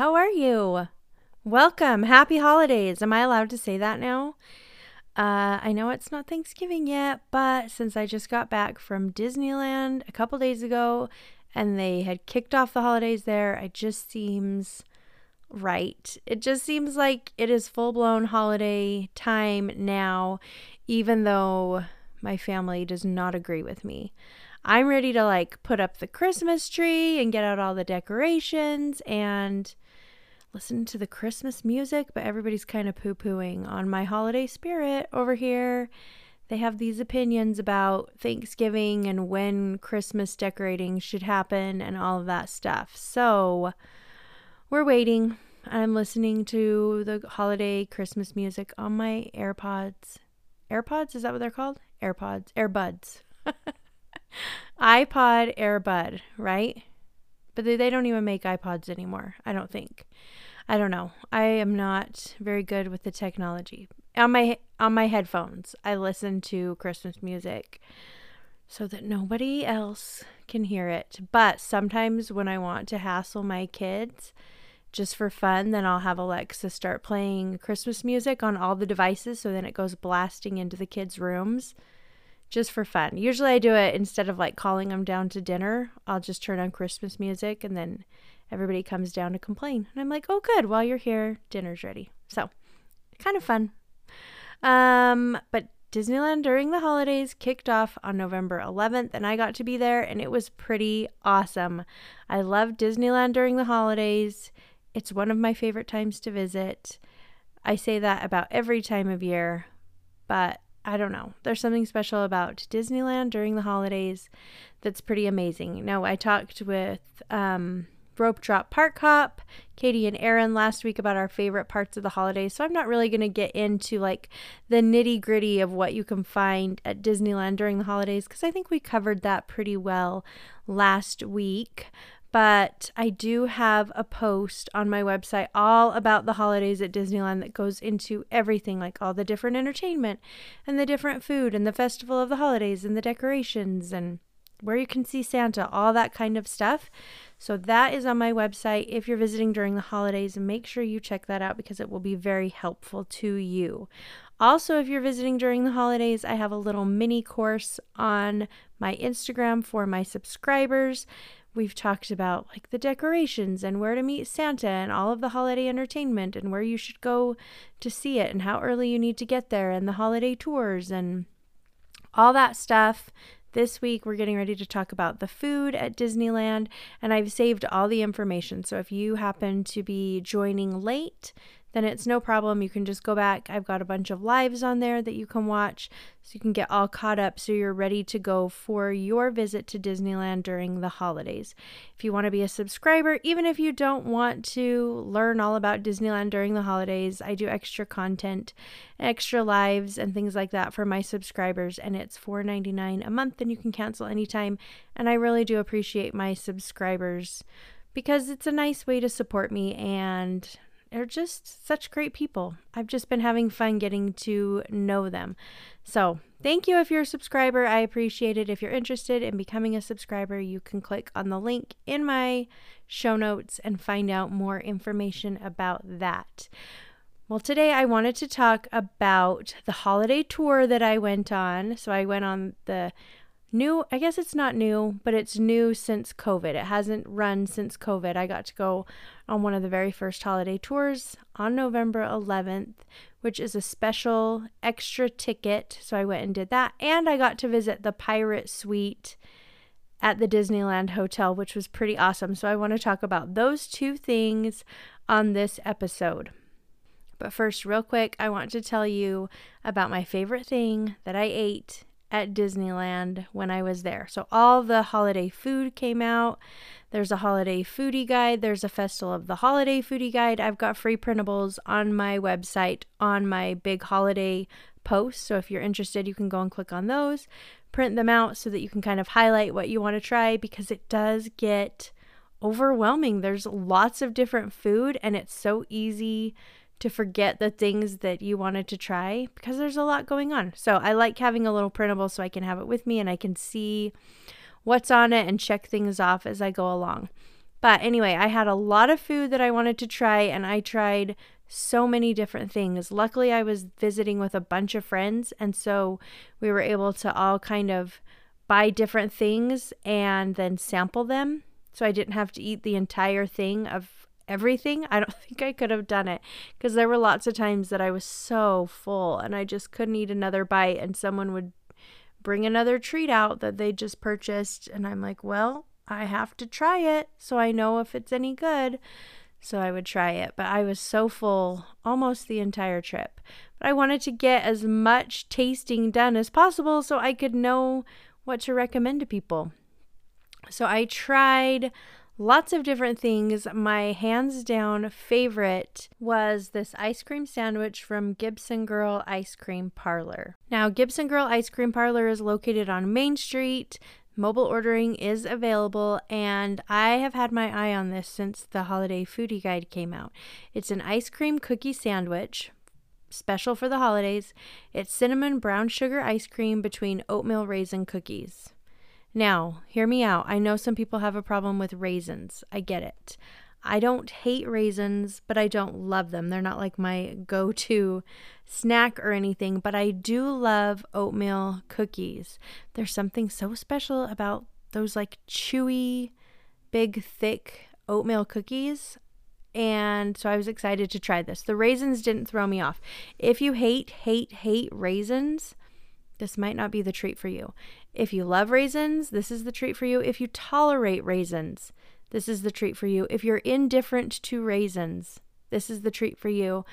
How are you? Welcome. Happy holidays. Am I allowed to say that now? Uh, I know it's not Thanksgiving yet, but since I just got back from Disneyland a couple days ago and they had kicked off the holidays there, it just seems right. It just seems like it is full blown holiday time now, even though my family does not agree with me. I'm ready to like put up the Christmas tree and get out all the decorations and listen to the Christmas music, but everybody's kind of poo pooing on my holiday spirit over here. They have these opinions about Thanksgiving and when Christmas decorating should happen and all of that stuff. So we're waiting. I'm listening to the holiday Christmas music on my AirPods. AirPods? Is that what they're called? AirPods. AirBuds. iPod Airbud, right? But they, they don't even make iPods anymore, I don't think. I don't know. I am not very good with the technology. On my on my headphones, I listen to Christmas music so that nobody else can hear it. But sometimes when I want to hassle my kids just for fun, then I'll have Alexa start playing Christmas music on all the devices so then it goes blasting into the kids' rooms just for fun. Usually I do it instead of like calling them down to dinner. I'll just turn on Christmas music and then everybody comes down to complain. And I'm like, "Oh good, while you're here, dinner's ready." So, kind of fun. Um, but Disneyland during the holidays kicked off on November 11th, and I got to be there, and it was pretty awesome. I love Disneyland during the holidays. It's one of my favorite times to visit. I say that about every time of year, but I don't know. There's something special about Disneyland during the holidays that's pretty amazing. Now, I talked with um, Rope Drop Park Hop, Katie and Aaron last week about our favorite parts of the holidays. So I'm not really going to get into like the nitty gritty of what you can find at Disneyland during the holidays because I think we covered that pretty well last week but I do have a post on my website all about the holidays at Disneyland that goes into everything like all the different entertainment and the different food and the festival of the holidays and the decorations and where you can see Santa, all that kind of stuff. So that is on my website. If you're visiting during the holidays, make sure you check that out because it will be very helpful to you. Also, if you're visiting during the holidays, I have a little mini course on my Instagram for my subscribers we've talked about like the decorations and where to meet Santa and all of the holiday entertainment and where you should go to see it and how early you need to get there and the holiday tours and all that stuff. This week, we're getting ready to talk about the food at Disneyland, and I've saved all the information. So if you happen to be joining late, then it's no problem. You can just go back. I've got a bunch of lives on there that you can watch so you can get all caught up so you're ready to go for your visit to Disneyland during the holidays. If you want to be a subscriber, even if you don't want to learn all about Disneyland during the holidays, I do extra content, extra lives, and things like that for my subscribers, and it's $4.99 a month and you can cancel anytime. And I really do appreciate my subscribers because it's a nice way to support me and they're just such great people. I've just been having fun getting to know them. So, thank you if you're a subscriber. I appreciate it. If you're interested in becoming a subscriber, you can click on the link in my show notes and find out more information about that. Well, today I wanted to talk about the holiday tour that I went on. So, I went on the new i guess it's not new but it's new since covid. It hasn't run since covid. I got to go on one of the very first holiday tours on november 11th which is a special extra ticket. So i went and did that. And i got to visit the pirate suite at the disneyland hotel which was pretty awesome. So i want to talk about those two things on this episode. But first real quick i want to tell you about my favorite thing that i ate at Disneyland when I was there. So all the holiday food came out. There's a holiday foodie guide, there's a Festival of the Holiday foodie guide. I've got free printables on my website on my big holiday posts. So if you're interested, you can go and click on those, print them out so that you can kind of highlight what you want to try because it does get overwhelming. There's lots of different food and it's so easy to forget the things that you wanted to try because there's a lot going on. So I like having a little printable so I can have it with me and I can see what's on it and check things off as I go along. But anyway, I had a lot of food that I wanted to try and I tried so many different things. Luckily, I was visiting with a bunch of friends and so we were able to all kind of buy different things and then sample them. So I didn't have to eat the entire thing of everything, I don't think I could have done it because there were lots of times that I was so full and I just couldn't eat another bite and someone would bring another treat out that they just purchased and I'm like, "Well, I have to try it so I know if it's any good." So I would try it, but I was so full almost the entire trip. But I wanted to get as much tasting done as possible so I could know what to recommend to people. So I tried lots of different things. My hands down favorite was this ice cream sandwich from Gibson Girl Ice Cream Parlor. Now, Gibson Girl Ice Cream Parlor is located on Main Street. Mobile ordering is available, and I have had my eye on this since the holiday foodie guide came out. It's an ice cream cookie sandwich, special for the holidays. It's cinnamon brown sugar ice cream between oatmeal raisin cookies. Now, hear me out. I know some people have a problem with raisins. I get it. I don't hate raisins, but I don't love them. They're not like my go to snack or anything, but I do love oatmeal cookies. There's something so special about those like chewy, big, thick oatmeal cookies. And so I was excited to try this. The raisins didn't throw me off. If you hate, hate, hate raisins, this might not be the treat for you. If you love raisins, this is the treat for you. If you tolerate raisins, this is the treat for you. If you're indifferent to raisins, this is the treat for you.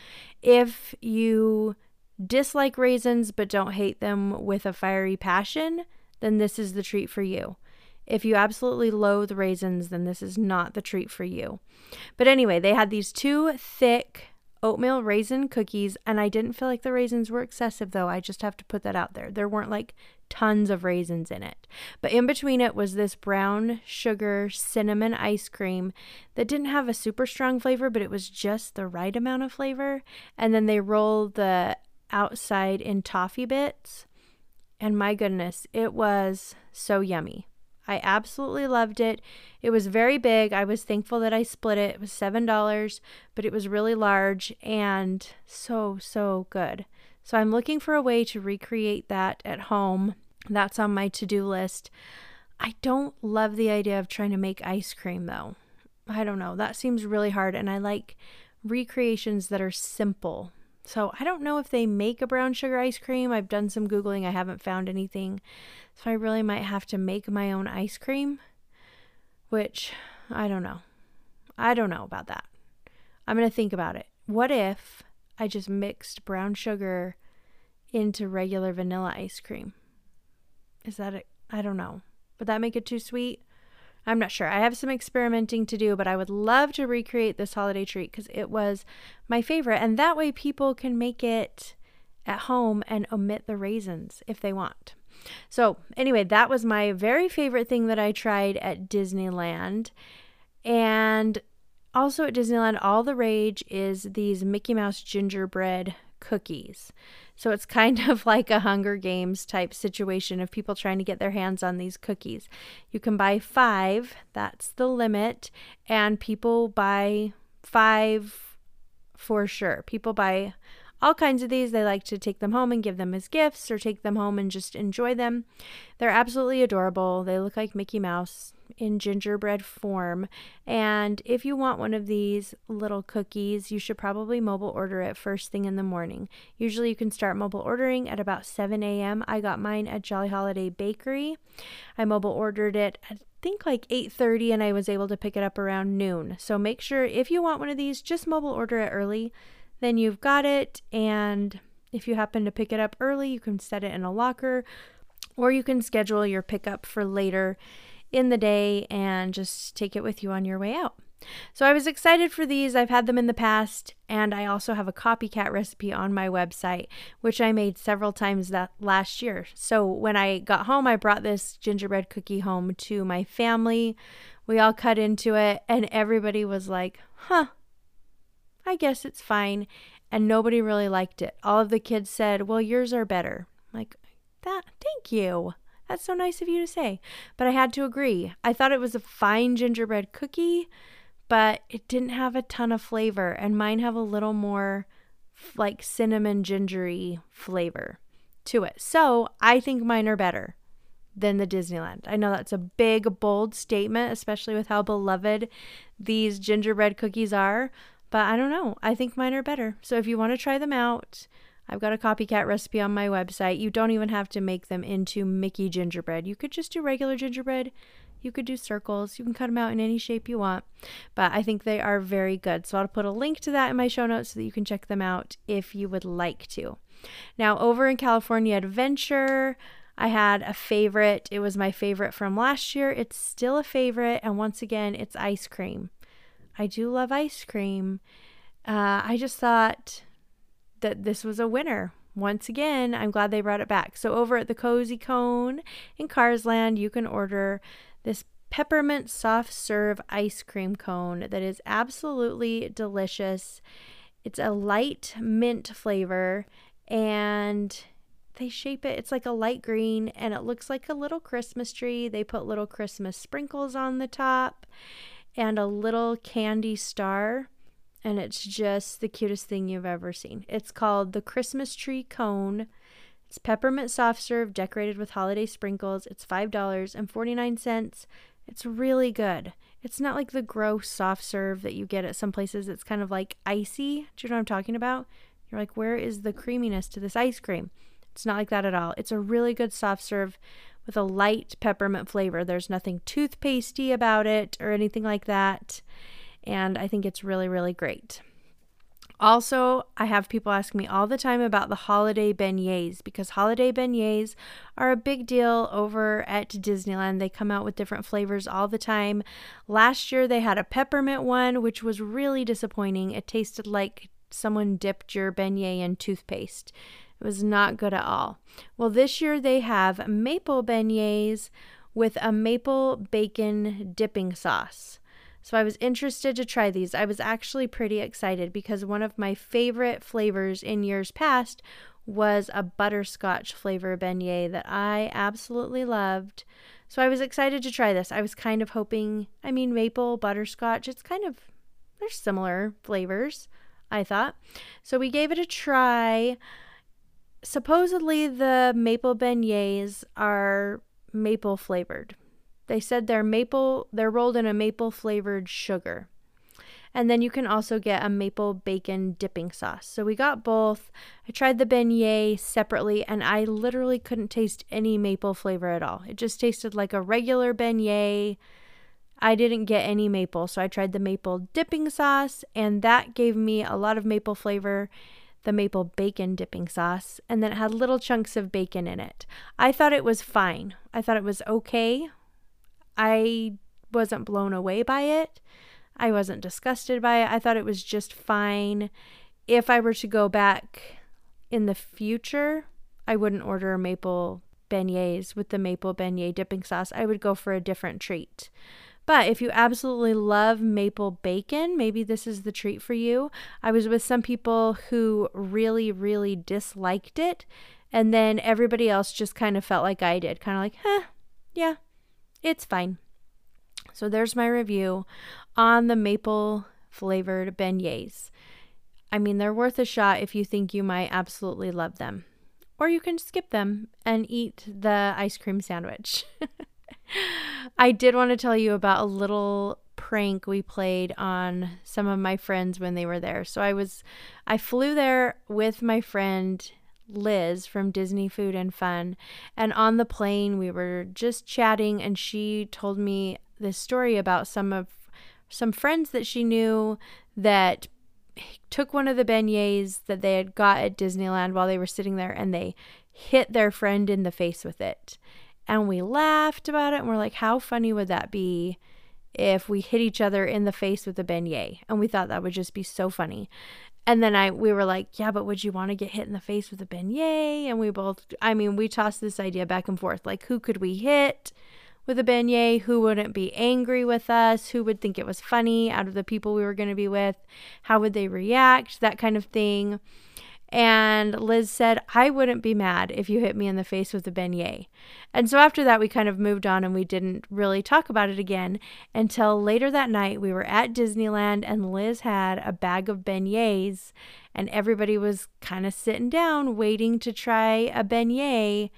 If you dislike raisins but don't hate them with a fiery passion, then this is the treat for you. If you absolutely loathe raisins, then this is not the treat for you. But anyway, they had these two thick oatmeal raisin cookies, and I didn't feel like the raisins were excessive though. I just have to put that out there. There weren't like tons of raisins in it. But in between it was this brown sugar cinnamon ice cream that didn't have a super strong flavor, but it was just the right amount of flavor. And then they rolled the outside in toffee bits. And my goodness, it was so yummy. I absolutely loved it. It was very big. I was thankful that I split it. It was $7, but it was really large and so, so good. So I'm looking for a way to recreate that at home. That's on my to do list. I don't love the idea of trying to make ice cream though. I don't know. That seems really hard. And I like recreations that are simple. So I don't know if they make a brown sugar ice cream. I've done some Googling, I haven't found anything. So I really might have to make my own ice cream, which I don't know. I don't know about that. I'm going to think about it. What if I just mixed brown sugar into regular vanilla ice cream? Is that it? I don't know. Would that make it too sweet? I'm not sure. I have some experimenting to do, but I would love to recreate this holiday treat because it was my favorite. And that way people can make it at home and omit the raisins if they want. So, anyway, that was my very favorite thing that I tried at Disneyland. And also at Disneyland, all the rage is these Mickey Mouse gingerbread cookies. So it's kind of like a Hunger Games type situation of people trying to get their hands on these cookies. You can buy five, that's the limit, and people buy five for sure. People buy all kinds of these. They like to take them home and give them as gifts or take them home and just enjoy them. They're absolutely adorable. They look like Mickey Mouse in gingerbread form. And if you want one of these little cookies, you should probably mobile order it first thing in the morning. Usually you can start mobile ordering at about 7 a.m. I got mine at Jolly Holiday Bakery. I mobile ordered it I think like 8:30 and I was able to pick it up around noon. So make sure if you want one of these, just mobile order it early. Then you've got it and if you happen to pick it up early, you can set it in a locker Or you can schedule your pickup for later in the day and just take it with you on your way out. So I was excited for these. I've had them in the past, and I also have a copycat recipe on my website, which I made several times that last year. So when I got home, I brought this gingerbread cookie home to my family. We all cut into it, and everybody was like, huh, I guess it's fine. And nobody really liked it. All of the kids said, well, yours are better. I'm like, that, thank you. That's so nice of you to say. But I had to agree. I thought it was a fine gingerbread cookie, but it didn't have a ton of flavor. And mine have a little more like cinnamon gingery flavor to it. So I think mine are better than the Disneyland. I know that's a big, bold statement, especially with how beloved these gingerbread cookies are. But I don't know. I think mine are better. So if you want to try them out, I've got a copycat recipe on my website. You don't even have to make them into Mickey gingerbread. You could just do regular gingerbread. You could do circles. You can cut them out in any shape you want. But I think they are very good. So I'll put a link to that in my show notes so that you can check them out if you would like to. Now, over in California Adventure, I had a favorite. It was my favorite from last year. It's still a favorite. And once again, it's ice cream. I do love ice cream. Uh, I just thought that this was a winner. Once again, I'm glad they brought it back. So, over at the Cozy Cone in Carsland, you can order this peppermint soft serve ice cream cone that is absolutely delicious. It's a light mint flavor and they shape it. It's like a light green and it looks like a little Christmas tree. They put little Christmas sprinkles on the top and a little candy star. And it's just the cutest thing you've ever seen. It's called the Christmas Tree Cone. It's peppermint soft serve decorated with holiday sprinkles. It's $5.49. It's really good. It's not like the gross soft serve that you get at some places. It's kind of like icy. Do you know what I'm talking about? You're like, where is the creaminess to this ice cream? It's not like that at all. It's a really good soft serve with a light peppermint flavor. There's nothing toothpastey about it or anything like that. And I think it's really, really great. Also, I have people ask me all the time about the holiday beignets because holiday beignets are a big deal over at Disneyland. They come out with different flavors all the time. Last year, they had a peppermint one, which was really disappointing. It tasted like someone dipped your beignet in toothpaste. It was not good at all. Well, this year they have maple beignets with a maple bacon dipping sauce. So I was interested to try these. I was actually pretty excited because one of my favorite flavors in years past was a butterscotch flavor beignet that I absolutely loved. So I was excited to try this. I was kind of hoping, I mean, maple, butterscotch, it's kind of, they're similar flavors, I thought. So we gave it a try supposedly the maple beignets are maple flavored. They said they're maple, they're rolled in a maple flavored sugar. And then you can also get a maple bacon dipping sauce. So we got both. I tried the beignet separately and I literally couldn't taste any maple flavor at all. It just tasted like a regular beignet. I didn't get any maple, so I tried the maple dipping sauce and that gave me a lot of maple flavor the maple bacon dipping sauce, and then it had little chunks of bacon in it. I thought it was fine. I thought it was okay. I wasn't blown away by it. I wasn't disgusted by it. I thought it was just fine. If I were to go back in the future, I wouldn't order maple beignets with the maple beignet dipping sauce. I would go for a different treat. But if you absolutely love maple bacon, maybe this is the treat for you. I was with some people who really, really disliked it. And then everybody else just kind of felt like I did, kind of like, huh, yeah, it's fine. So there's my review on the maple flavored beignets. I mean, they're worth a shot if you think you might absolutely love them. Or you can skip them and eat the ice cream sandwich. I did want to tell you about a little prank we played on some of my friends when they were there. So I was I flew there with my friend Liz from Disney Food and Fun and on the plane we were just chatting and she told me this story about some of some friends that she knew that took one of the beignets that they had got at Disneyland while they were sitting there and they hit their friend in the face with it. And we laughed about it and we're like, how funny would that be if we hit each other in the face with a beignet? And we thought that would just be so funny. And then I we were like, yeah, but would you want to get hit in the face with a beignet? And we both I mean, we tossed this idea back and forth. Like who could we hit with a beignet? Who wouldn't be angry with us? Who would think it was funny out of the people we were going to be with? How would they react? That kind of thing. And Liz said, I wouldn't be mad if you hit me in the face with a beignet. And so after that, we kind of moved on and we didn't really talk about it again until later that night. We were at Disneyland and Liz had a bag of beignets and everybody was kind of sitting down waiting to try a beignet.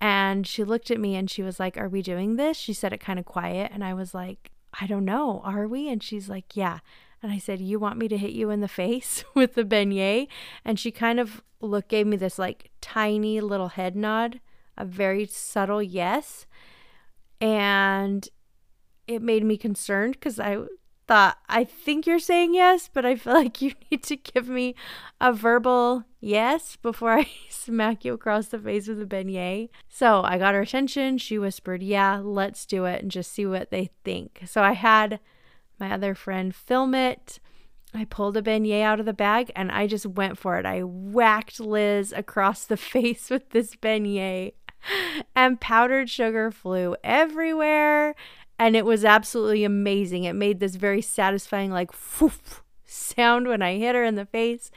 And she looked at me and she was like, Are we doing this? She said it kind of quiet. And I was like, I don't know. Are we? And she's like, Yeah. And I said, You want me to hit you in the face with the beignet? And she kind of look gave me this like tiny little head nod, a very subtle yes. And it made me concerned because I thought, I think you're saying yes, but I feel like you need to give me a verbal yes before I smack you across the face with a beignet. So I got her attention. She whispered, Yeah, let's do it and just see what they think. So I had my other friend film it. I pulled a beignet out of the bag and I just went for it. I whacked Liz across the face with this beignet, and powdered sugar flew everywhere. And it was absolutely amazing. It made this very satisfying, like, whoof sound when I hit her in the face.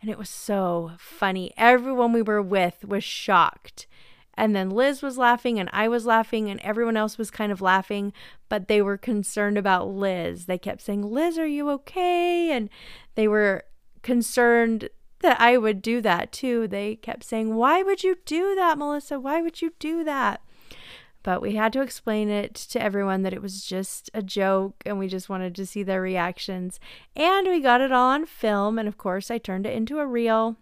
And it was so funny. Everyone we were with was shocked and then Liz was laughing, and I was laughing, and everyone else was kind of laughing, but they were concerned about Liz. They kept saying, Liz, are you okay? And they were concerned that I would do that too. They kept saying, Why would you do that, Melissa? Why would you do that? But we had to explain it to everyone that it was just a joke and we just wanted to see their reactions. And we got it all on film. And of course, I turned it into a reel.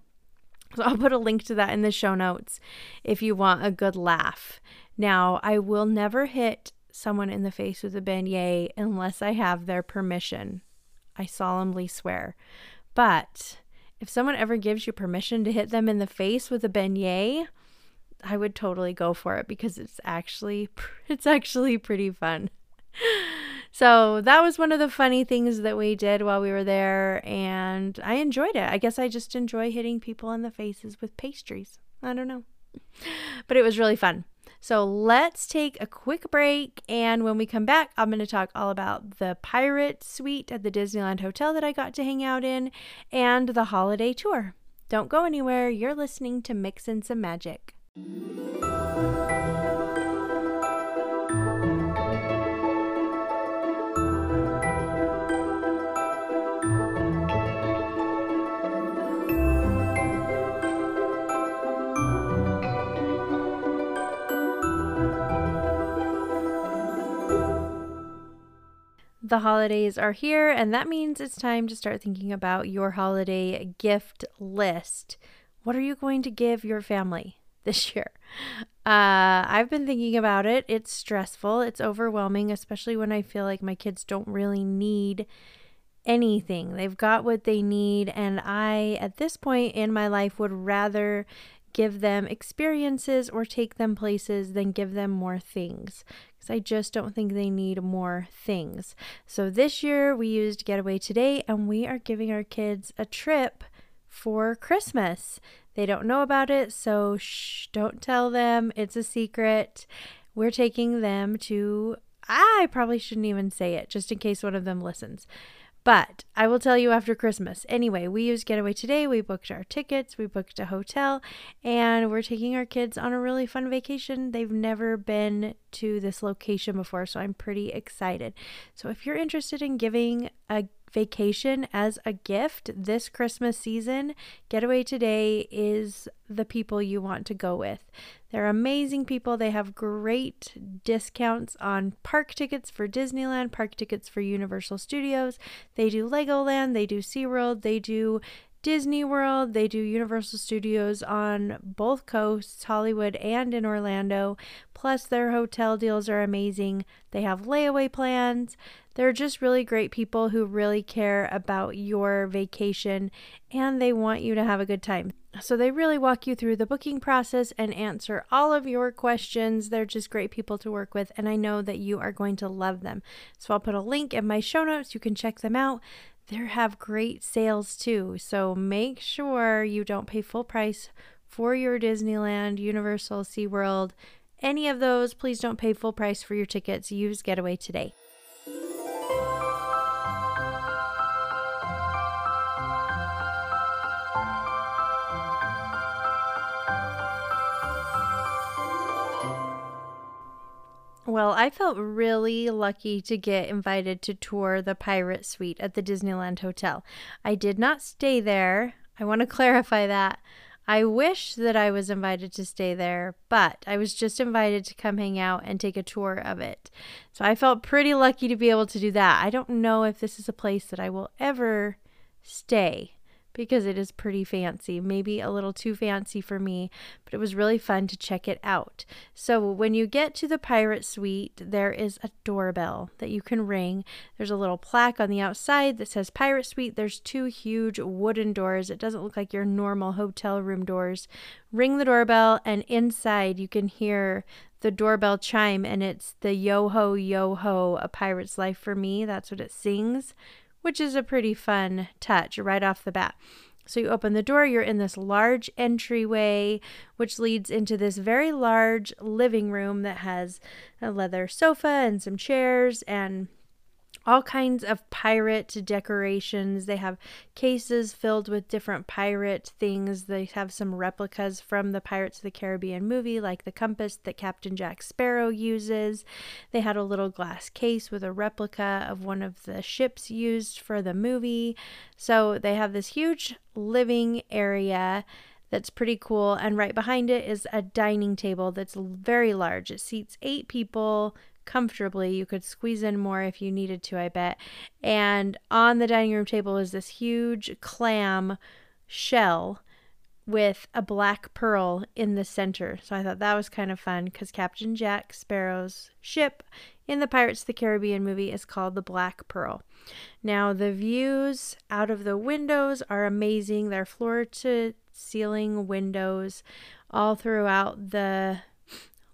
So I'll put a link to that in the show notes if you want a good laugh. Now, I will never hit someone in the face with a beignet unless I have their permission. I solemnly swear. But if someone ever gives you permission to hit them in the face with a beignet, I would totally go for it because it's actually it's actually pretty fun. So that was one of the funny things that we did while we were there, and I enjoyed it. I guess I just enjoy hitting people in the faces with pastries. I don't know. But it was really fun. So let's take a quick break, and when we come back, I'm going to talk all about the pirate suite at the Disneyland Hotel that I got to hang out in and the holiday tour. Don't go anywhere. You're listening to Mix in Some Magic. The holidays are here, and that means it's time to start thinking about your holiday gift list. What are you going to give your family this year? Uh, I've been thinking about it. It's stressful, it's overwhelming, especially when I feel like my kids don't really need anything. They've got what they need, and I, at this point in my life, would rather give them experiences or take them places than give them more things because I just don't think they need more things. So this year we used Getaway Today and we are giving our kids a trip for Christmas. They don't know about it, so shh, don't tell them. It's a secret. We're taking them to, I probably shouldn't even say it just in case one of them listens. But I will tell you after Christmas. Anyway, we used Getaway today. We booked our tickets, we booked a hotel, and we're taking our kids on a really fun vacation. They've never been to this location before, so I'm pretty excited. So if you're interested in giving a vacation as a gift this Christmas season, Getaway Today is the people you want to go with. They're amazing people. They have great discounts on park tickets for Disneyland, park tickets for Universal Studios. They do Legoland, they do SeaWorld, they do Disney World. They do Universal Studios on both coasts, Hollywood and in Orlando. Plus, their hotel deals are amazing. They have layaway plans. They're just really great people who really care about your vacation and they want you to have a good time. So, they really walk you through the booking process and answer all of your questions. They're just great people to work with, and I know that you are going to love them. So, I'll put a link in my show notes. You can check them out they have great sales too. So make sure you don't pay full price for your Disneyland, Universal, SeaWorld, any of those. Please don't pay full price for your tickets. Use Getaway today. Well, I felt really lucky to get invited to tour the Pirate Suite at the Disneyland Hotel. I did not stay there. I want to clarify that. I wish that I was invited to stay there, but I was just invited to come hang out and take a tour of it. So I felt pretty lucky to be able to do that. I don't know if this is a place that I will ever stay because it is pretty fancy, maybe a little too fancy for me, but it was really fun to check it out. So, when you get to the Pirate Suite, there is a doorbell that you can ring. There's a little plaque on the outside that says Pirate Suite. There's two huge wooden doors. It doesn't look like your normal hotel room doors. Ring the doorbell, and inside you can hear the doorbell chime, and it's the yo ho, yo ho, a pirate's life for me. That's what it sings which is a pretty fun touch right off the bat. So you open the door, you're in this large entryway, which leads into this very large living room that has a leather sofa and some chairs and all kinds of pirate decorations. They have cases filled with different pirate things. They have some replicas from the Pirates of the Caribbean movie, like the compass that Captain Jack Sparrow uses. They had a little glass case with a replica of one of the ships used for the movie. So they have this huge living area that's pretty cool. And right behind it is a dining table that's very large. It seats eight people comfortably. You could squeeze in more if you needed to, I bet. And on the dining room table is this huge clam shell with a black pearl in the center. So I thought that was kind of fun because Captain Jack Sparrow's ship in the Pirates of the Caribbean movie is called the Black Pearl. Now, the views out of the windows are amazing. They're floor to ceiling windows all throughout the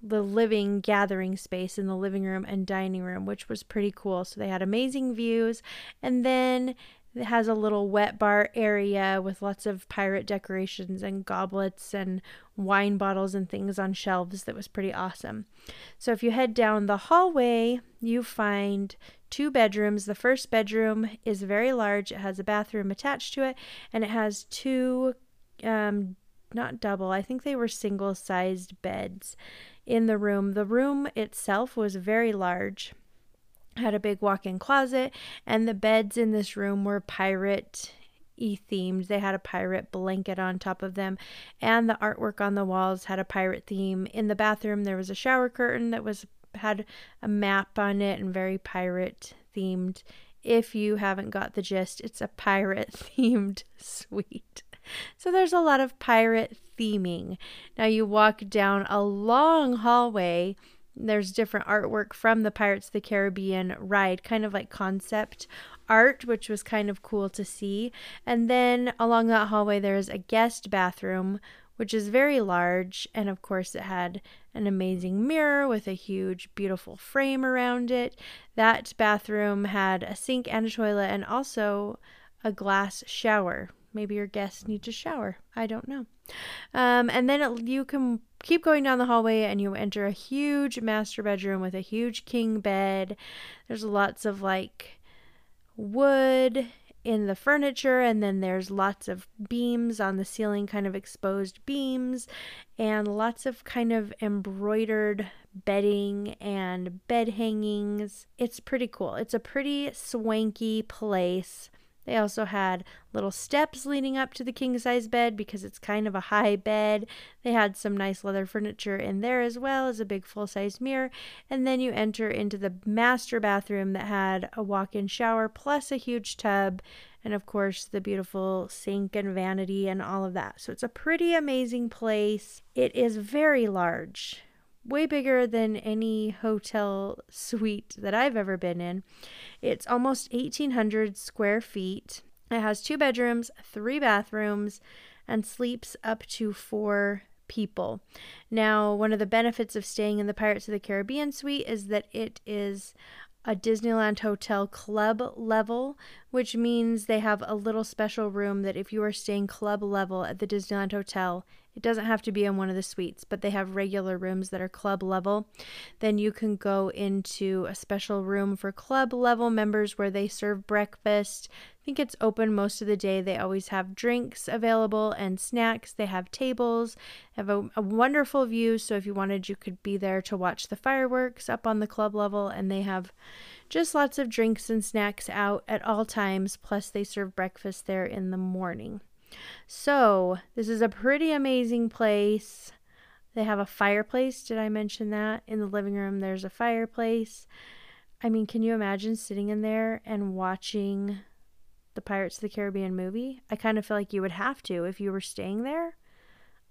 the living gathering space in the living room and dining room, which was pretty cool. So they had amazing views. And then it has a little wet bar area with lots of pirate decorations and goblets and wine bottles and things on shelves that was pretty awesome. So if you head down the hallway, you find two bedrooms. The first bedroom is very large, it has a bathroom attached to it, and it has two um, not double, I think they were single sized beds in the room. The room itself was very large, had a big walk in closet, and the beds in this room were pirate e themed. They had a pirate blanket on top of them, and the artwork on the walls had a pirate theme. In the bathroom, there was a shower curtain that was had a map on it and very pirate themed. If you haven't got the gist, it's a pirate themed suite. So there's a lot of pirate theming. Now you walk down a long hallway. There's different artwork from the Pirates of the Caribbean ride, kind of like concept art, which was kind of cool to see. And then along that hallway, there's a guest bathroom, which is very large. And of course, it had an amazing mirror with a huge, beautiful frame around it. That bathroom had a sink and a toilet, and also a glass shower, Maybe your guests need to shower. I don't know. Um, and then it, you can keep going down the hallway and you enter a huge master bedroom with a huge king bed. There's lots of like wood in the furniture, and then there's lots of beams on the ceiling, kind of exposed beams, and lots of kind of embroidered bedding and bed hangings. It's pretty cool. It's a pretty swanky place. They also had little steps leading up to the king size bed because it's kind of a high bed. They had some nice leather furniture in there as well as a big full size mirror. And then you enter into the master bathroom that had a walk in shower plus a huge tub and of course the beautiful sink and vanity and all of that. So it's a pretty amazing place. It is very large, way bigger than any hotel suite that I've ever been in. It's almost 1,800 square feet. It has two bedrooms, three bathrooms, and sleeps up to four people. Now, one of the benefits of staying in the Pirates of the Caribbean suite is that it is a Disneyland Hotel club level, which means they have a little special room that if you are staying club level at the Disneyland Hotel, it doesn't have to be in one of the suites, but they have regular rooms that are club level. Then you can go into a special room for club level members where they serve breakfast. I think it's open most of the day. They always have drinks available and snacks. They have tables, have a, a wonderful view. So if you wanted, you could be there to watch the fireworks up on the club level. And they have just lots of drinks and snacks out at all times. Plus, they serve breakfast there in the morning. So, this is a pretty amazing place. They have a fireplace. Did I mention that? In the living room, there's a fireplace. I mean, can you imagine sitting in there and watching the Pirates of the Caribbean movie? I kind of feel like you would have to if you were staying there.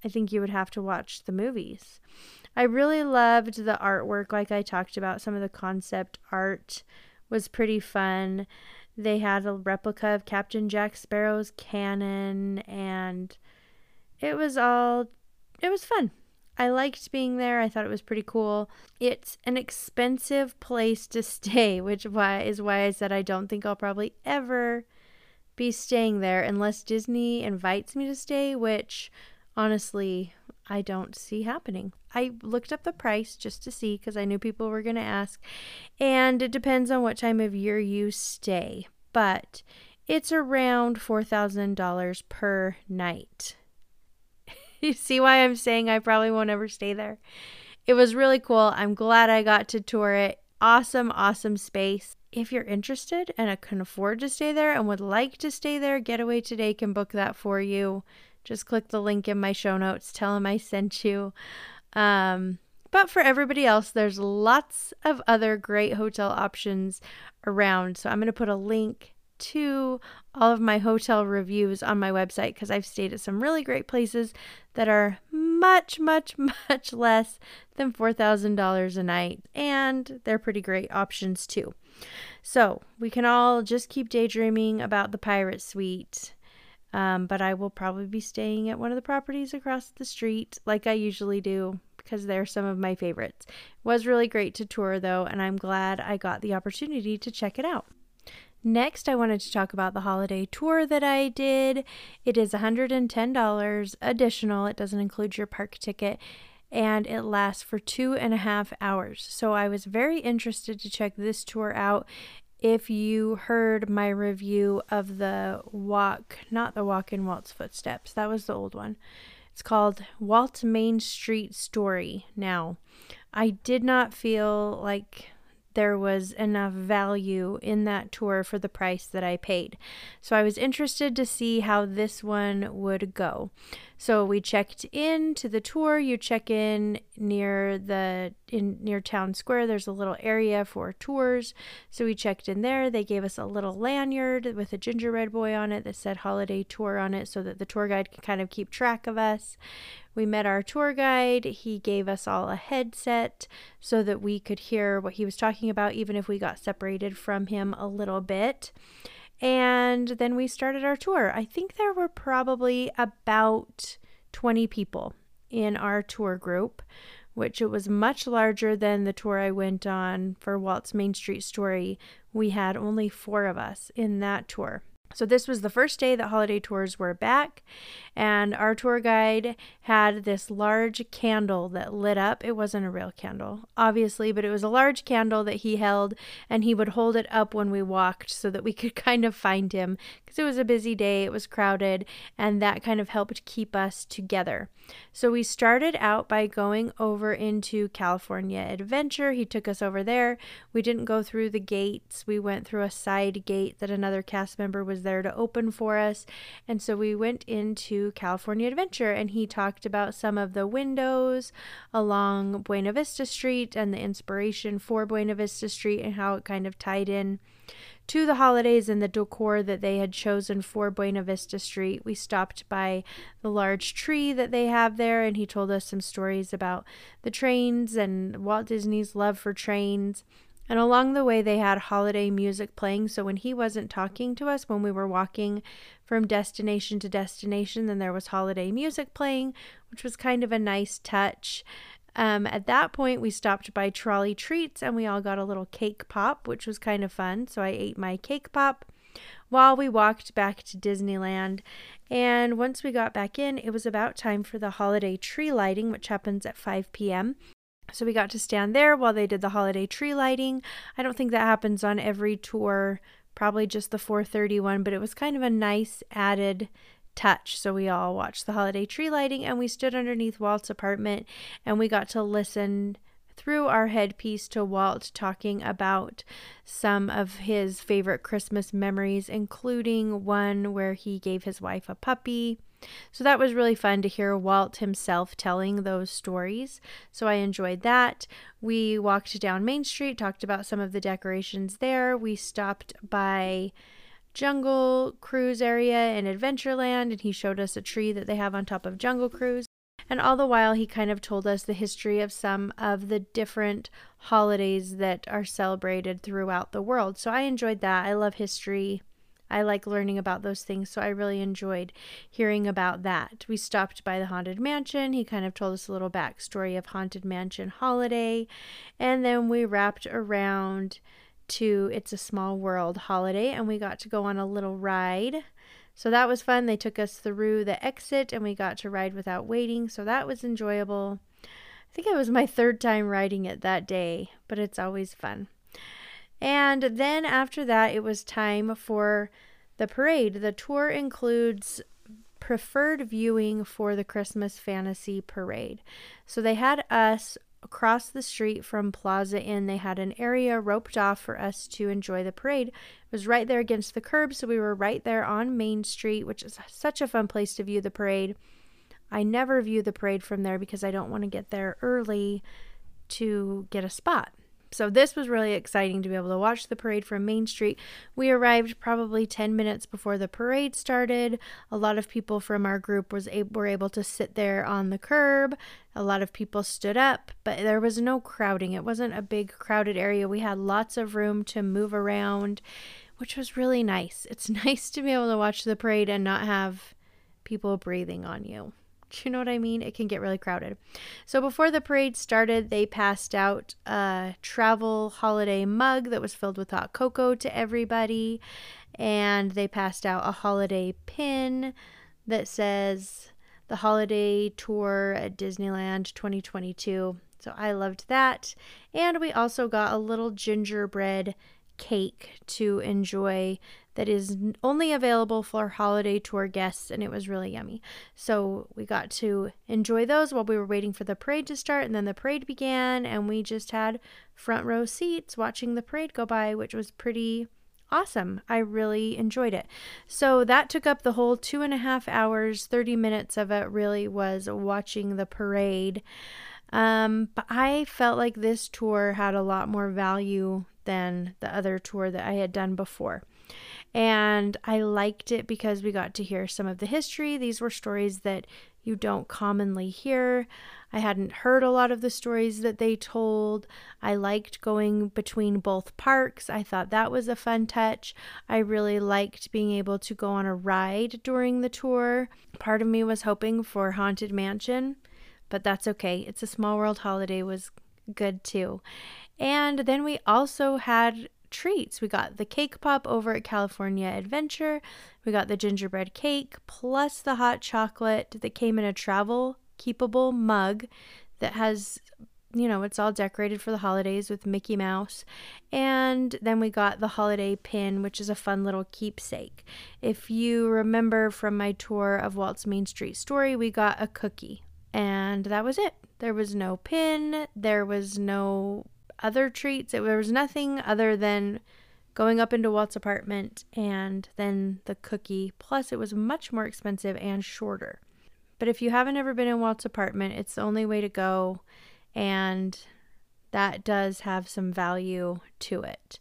I think you would have to watch the movies. I really loved the artwork, like I talked about. Some of the concept art was pretty fun. They had a replica of Captain Jack Sparrow's cannon, and it was all, it was fun. I liked being there. I thought it was pretty cool. It's an expensive place to stay, which why is why I said I don't think I'll probably ever be staying there unless Disney invites me to stay, which honestly I don't see happening. I looked up the price just to see because I knew people were going to ask, and it depends on what time of year you stay, but it's around $4,000 per night. you see why I'm saying I probably won't ever stay there? It was really cool. I'm glad I got to tour it. Awesome, awesome space. If you're interested and can afford to stay there and would like to stay there, Getaway Today can book that for you. Just click the link in my show notes. Tell them I sent you. Um, but for everybody else, there's lots of other great hotel options around. So I'm going to put a link to all of my hotel reviews on my website because I've stayed at some really great places that are much, much, much less than $4,000 a night. And they're pretty great options too. So we can all just keep daydreaming about the pirate suite um, but I will probably be staying at one of the properties across the street, like I usually do, because they're some of my favorites. It was really great to tour, though, and I'm glad I got the opportunity to check it out. Next, I wanted to talk about the holiday tour that I did. It is $110 additional, it doesn't include your park ticket, and it lasts for two and a half hours. So I was very interested to check this tour out if you heard my review of the walk, not the walk in Walt's footsteps, that was the old one. It's called Walt Main Street Story. Now, I did not feel like there was enough value in that tour for the price that I paid. So I was interested to see how this one would go. So we checked in to the tour. You check in near the in near town square. There's a little area for tours. So we checked in there. They gave us a little lanyard with a gingerbread boy on it that said holiday tour on it so that the tour guide could kind of keep track of us. We met our tour guide. He gave us all a headset so that we could hear what he was talking about, even if we got separated from him a little bit. And then we started our tour. I think there were probably about 20 people in our tour group, which it was much larger than the tour I went on for Walt's Main Street Story. We had only four of us in that tour. So, this was the first day that holiday tours were back, and our tour guide had this large candle that lit up. It wasn't a real candle, obviously, but it was a large candle that he held, and he would hold it up when we walked so that we could kind of find him because it was a busy day, it was crowded, and that kind of helped keep us together. So, we started out by going over into California Adventure. He took us over there. We didn't go through the gates, we went through a side gate that another cast member was was there to open for us. And so we went into California Adventure and he talked about some of the windows along Buena Vista Street and the inspiration for Buena Vista Street and how it kind of tied in to the holidays and the decor that they had chosen for Buena Vista Street. We stopped by the large tree that they have there, and he told us some stories about the trains and Walt Disney's love for trains. And along the way, they had holiday music playing. So when he wasn't talking to us, when we were walking from destination to destination, then there was holiday music playing, which was kind of a nice touch. Um, at that point, we stopped by Trolley Treats and we all got a little cake pop, which was kind of fun. So I ate my cake pop while we walked back to Disneyland. And once we got back in, it was about time for the holiday tree lighting, which happens at 5 p.m. So we got to stand there while they did the holiday tree lighting. I don't think that happens on every tour, probably just the 431, but it was kind of a nice added touch. So we all watched the holiday tree lighting and we stood underneath Walt's apartment and we got to listen through our headpiece to Walt talking about some of his favorite Christmas memories, including one where he gave his wife a puppy. So that was really fun to hear Walt himself telling those stories. So I enjoyed that. We walked down Main Street, talked about some of the decorations there. We stopped by Jungle Cruise area in Adventureland, and he showed us a tree that they have on top of Jungle Cruise. And all the while, he kind of told us the history of some of the different holidays that are celebrated throughout the world. So I enjoyed that. I love history. I like learning about those things, so I really enjoyed hearing about that. We stopped by the Haunted Mansion. He kind of told us a little backstory of Haunted Mansion Holiday. And then we wrapped around to It's a Small World holiday and we got to go on a little ride. So that was fun. They took us through the exit and we got to ride without waiting. So that was enjoyable. I think it was my third time riding it that day, but it's always fun. And then after that, it was time for the parade. The tour includes preferred viewing for the Christmas Fantasy Parade. So they had us across the street from Plaza Inn, they had an area roped off for us to enjoy the parade. It was right there against the curb, so we were right there on Main Street, which is such a fun place to view the parade. I never view the parade from there because I don't want to get there early to get a spot. So this was really exciting to be able to watch the parade from Main Street. We arrived probably 10 minutes before the parade started. A lot of people from our group was able, were able to sit there on the curb. A lot of people stood up, but there was no crowding. It wasn't a big crowded area. We had lots of room to move around, which was really nice. It's nice to be able to watch the parade and not have people breathing on you. You know what I mean? It can get really crowded. So before the parade started, they passed out a travel holiday mug that was filled with hot cocoa to everybody. And they passed out a holiday pin that says the holiday tour at Disneyland 2022. So I loved that. And we also got a little gingerbread cake to enjoy that is only available for holiday tour guests, and it was really yummy. So we got to enjoy those while we were waiting for the parade to start, and then the parade began, and we just had front row seats watching the parade go by, which was pretty awesome. I really enjoyed it. So that took up the whole two and a half hours, 30 minutes of it really was watching the parade. Um, but I felt like this tour had a lot more value than the other tour that I had done before. And I liked it because we got to hear some of the history. These were stories that you don't commonly hear. I hadn't heard a lot of the stories that they told. I liked going between both parks. I thought that was a fun touch. I really liked being able to go on a ride during the tour. Part of me was hoping for Haunted Mansion, but that's okay. It's a small world holiday was good too. And then we also had treats. We got the cake pop over at California Adventure. We got the gingerbread cake plus the hot chocolate that came in a travel keepable mug that has you know, it's all decorated for the holidays with Mickey Mouse. And then we got the holiday pin, which is a fun little keepsake. If you remember from my tour of Walt's Main Street Story, we got a cookie. And that was it. There was no pin, there was no other treats. It, there was nothing other than going up into Walt's apartment and then the cookie. Plus, it was much more expensive and shorter. But if you haven't ever been in Walt's apartment, it's the only way to go. And that does have some value to it.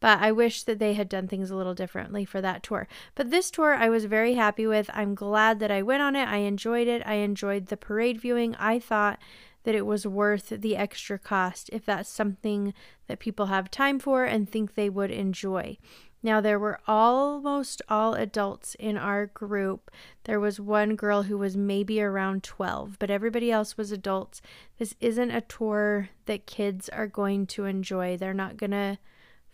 But I wish that they had done things a little differently for that tour. But this tour I was very happy with. I'm glad that I went on it. I enjoyed it. I enjoyed the parade viewing. I thought that it was worth the extra cost if that's something that people have time for and think they would enjoy. Now, there were almost all adults in our group. There was one girl who was maybe around 12, but everybody else was adults. This isn't a tour that kids are going to enjoy. They're not going to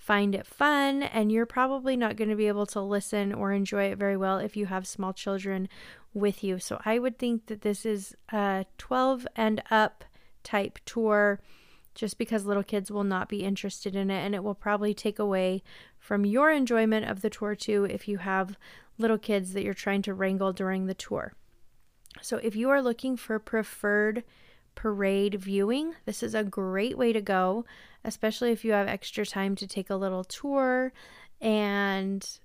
find it fun, and you're probably not going to be able to listen or enjoy it very well if you have small children with you. So I would think that this is a 12 and up type tour just because little kids will not be interested in it and it will probably take away from your enjoyment of the tour too if you have little kids that you're trying to wrangle during the tour. So if you are looking for preferred parade viewing, this is a great way to go, especially if you have extra time to take a little tour and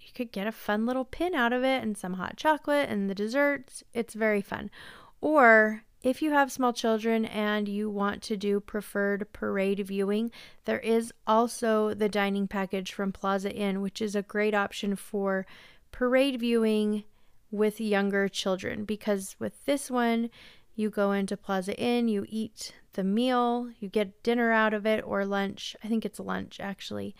you could get a fun little pin out of it and some hot chocolate and the desserts. It's very fun. Or if you have small children and you want to do preferred parade viewing, there is also the dining package from Plaza Inn, which is a great option for parade viewing with younger children because with this one, you go into Plaza Inn, you eat the meal, you get dinner out of it or lunch. I think it's lunch actually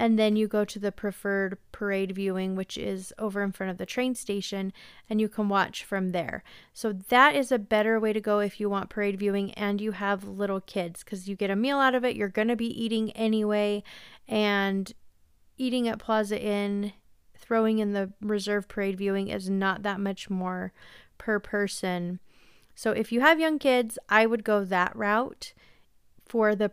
and then you go to the preferred parade viewing, which is over in front of the train station, and you can watch from there. So that is a better way to go if you want parade viewing and you have little kids because you get a meal out of it. You're going to be eating anyway, and eating at Plaza Inn, throwing in the reserve parade viewing is not that much more per person. So if you have young kids, I would go that route for the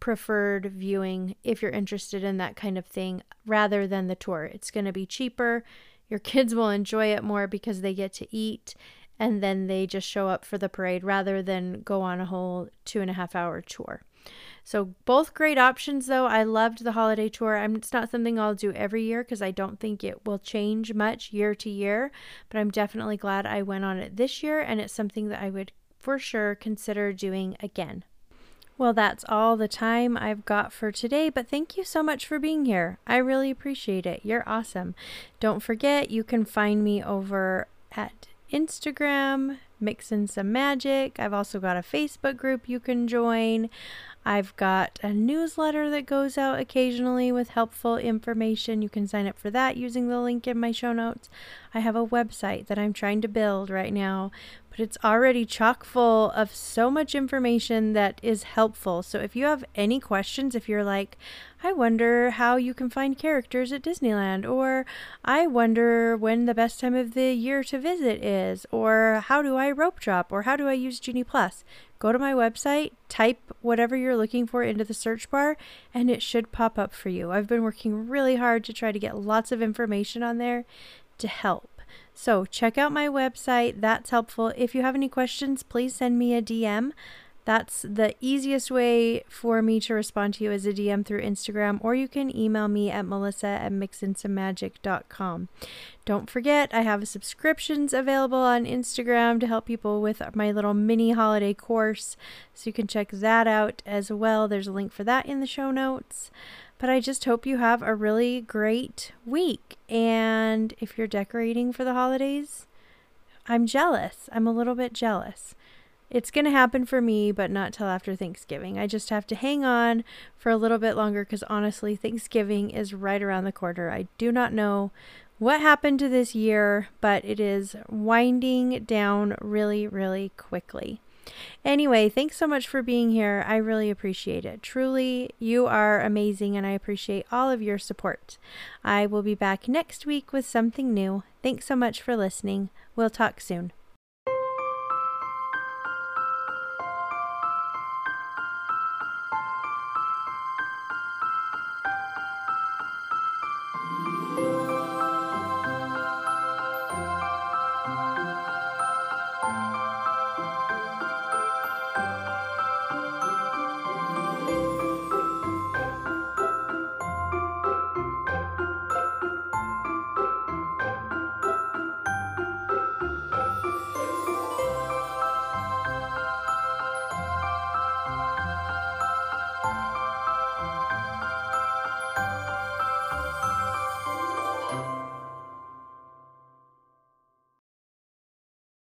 preferred viewing if you're interested in that kind of thing rather than the tour. It's going to be cheaper. Your kids will enjoy it more because they get to eat and then they just show up for the parade rather than go on a whole two and a half hour tour. So, both great options though. I loved the holiday tour. I'm, it's not something I'll do every year because I don't think it will change much year to year, but I'm definitely glad I went on it this year and it's something that I would for sure consider doing again. Well, that's all the time I've got for today, but thank you so much for being here. I really appreciate it. You're awesome. Don't forget, you can find me over at Instagram, Mix in Some Magic. I've also got a Facebook group you can join. I've got a newsletter that goes out occasionally with helpful information. You can sign up for that using the link in my show notes. I have a website that I'm trying to build right now but it's already chock full of so much information that is helpful. So if you have any questions, if you're like, I wonder how you can find characters at Disneyland, or I wonder when the best time of the year to visit is, or how do I rope drop, or how do I use Genie Plus, go to my website, type whatever you're looking for into the search bar, and it should pop up for you. I've been working really hard to try to get lots of information on there to help. So check out my website. That's helpful. If you have any questions, please send me a DM. That's the easiest way for me to respond to you as a DM through Instagram, or you can email me at melissa at mixinsomagic.com. Don't forget, I have subscriptions available on Instagram to help people with my little mini holiday course, so you can check that out as well. There's a link for that in the show notes. But I just hope you have a really great week. And if you're decorating for the holidays, I'm jealous. I'm a little bit jealous. It's going to happen for me, but not till after Thanksgiving. I just have to hang on for a little bit longer because honestly, Thanksgiving is right around the corner. I do not know what happened to this year, but it is winding down really, really quickly. Anyway, thanks so much for being here. I really appreciate it. Truly, you are amazing, and I appreciate all of your support. I will be back next week with something new. Thanks so much for listening. We'll talk soon.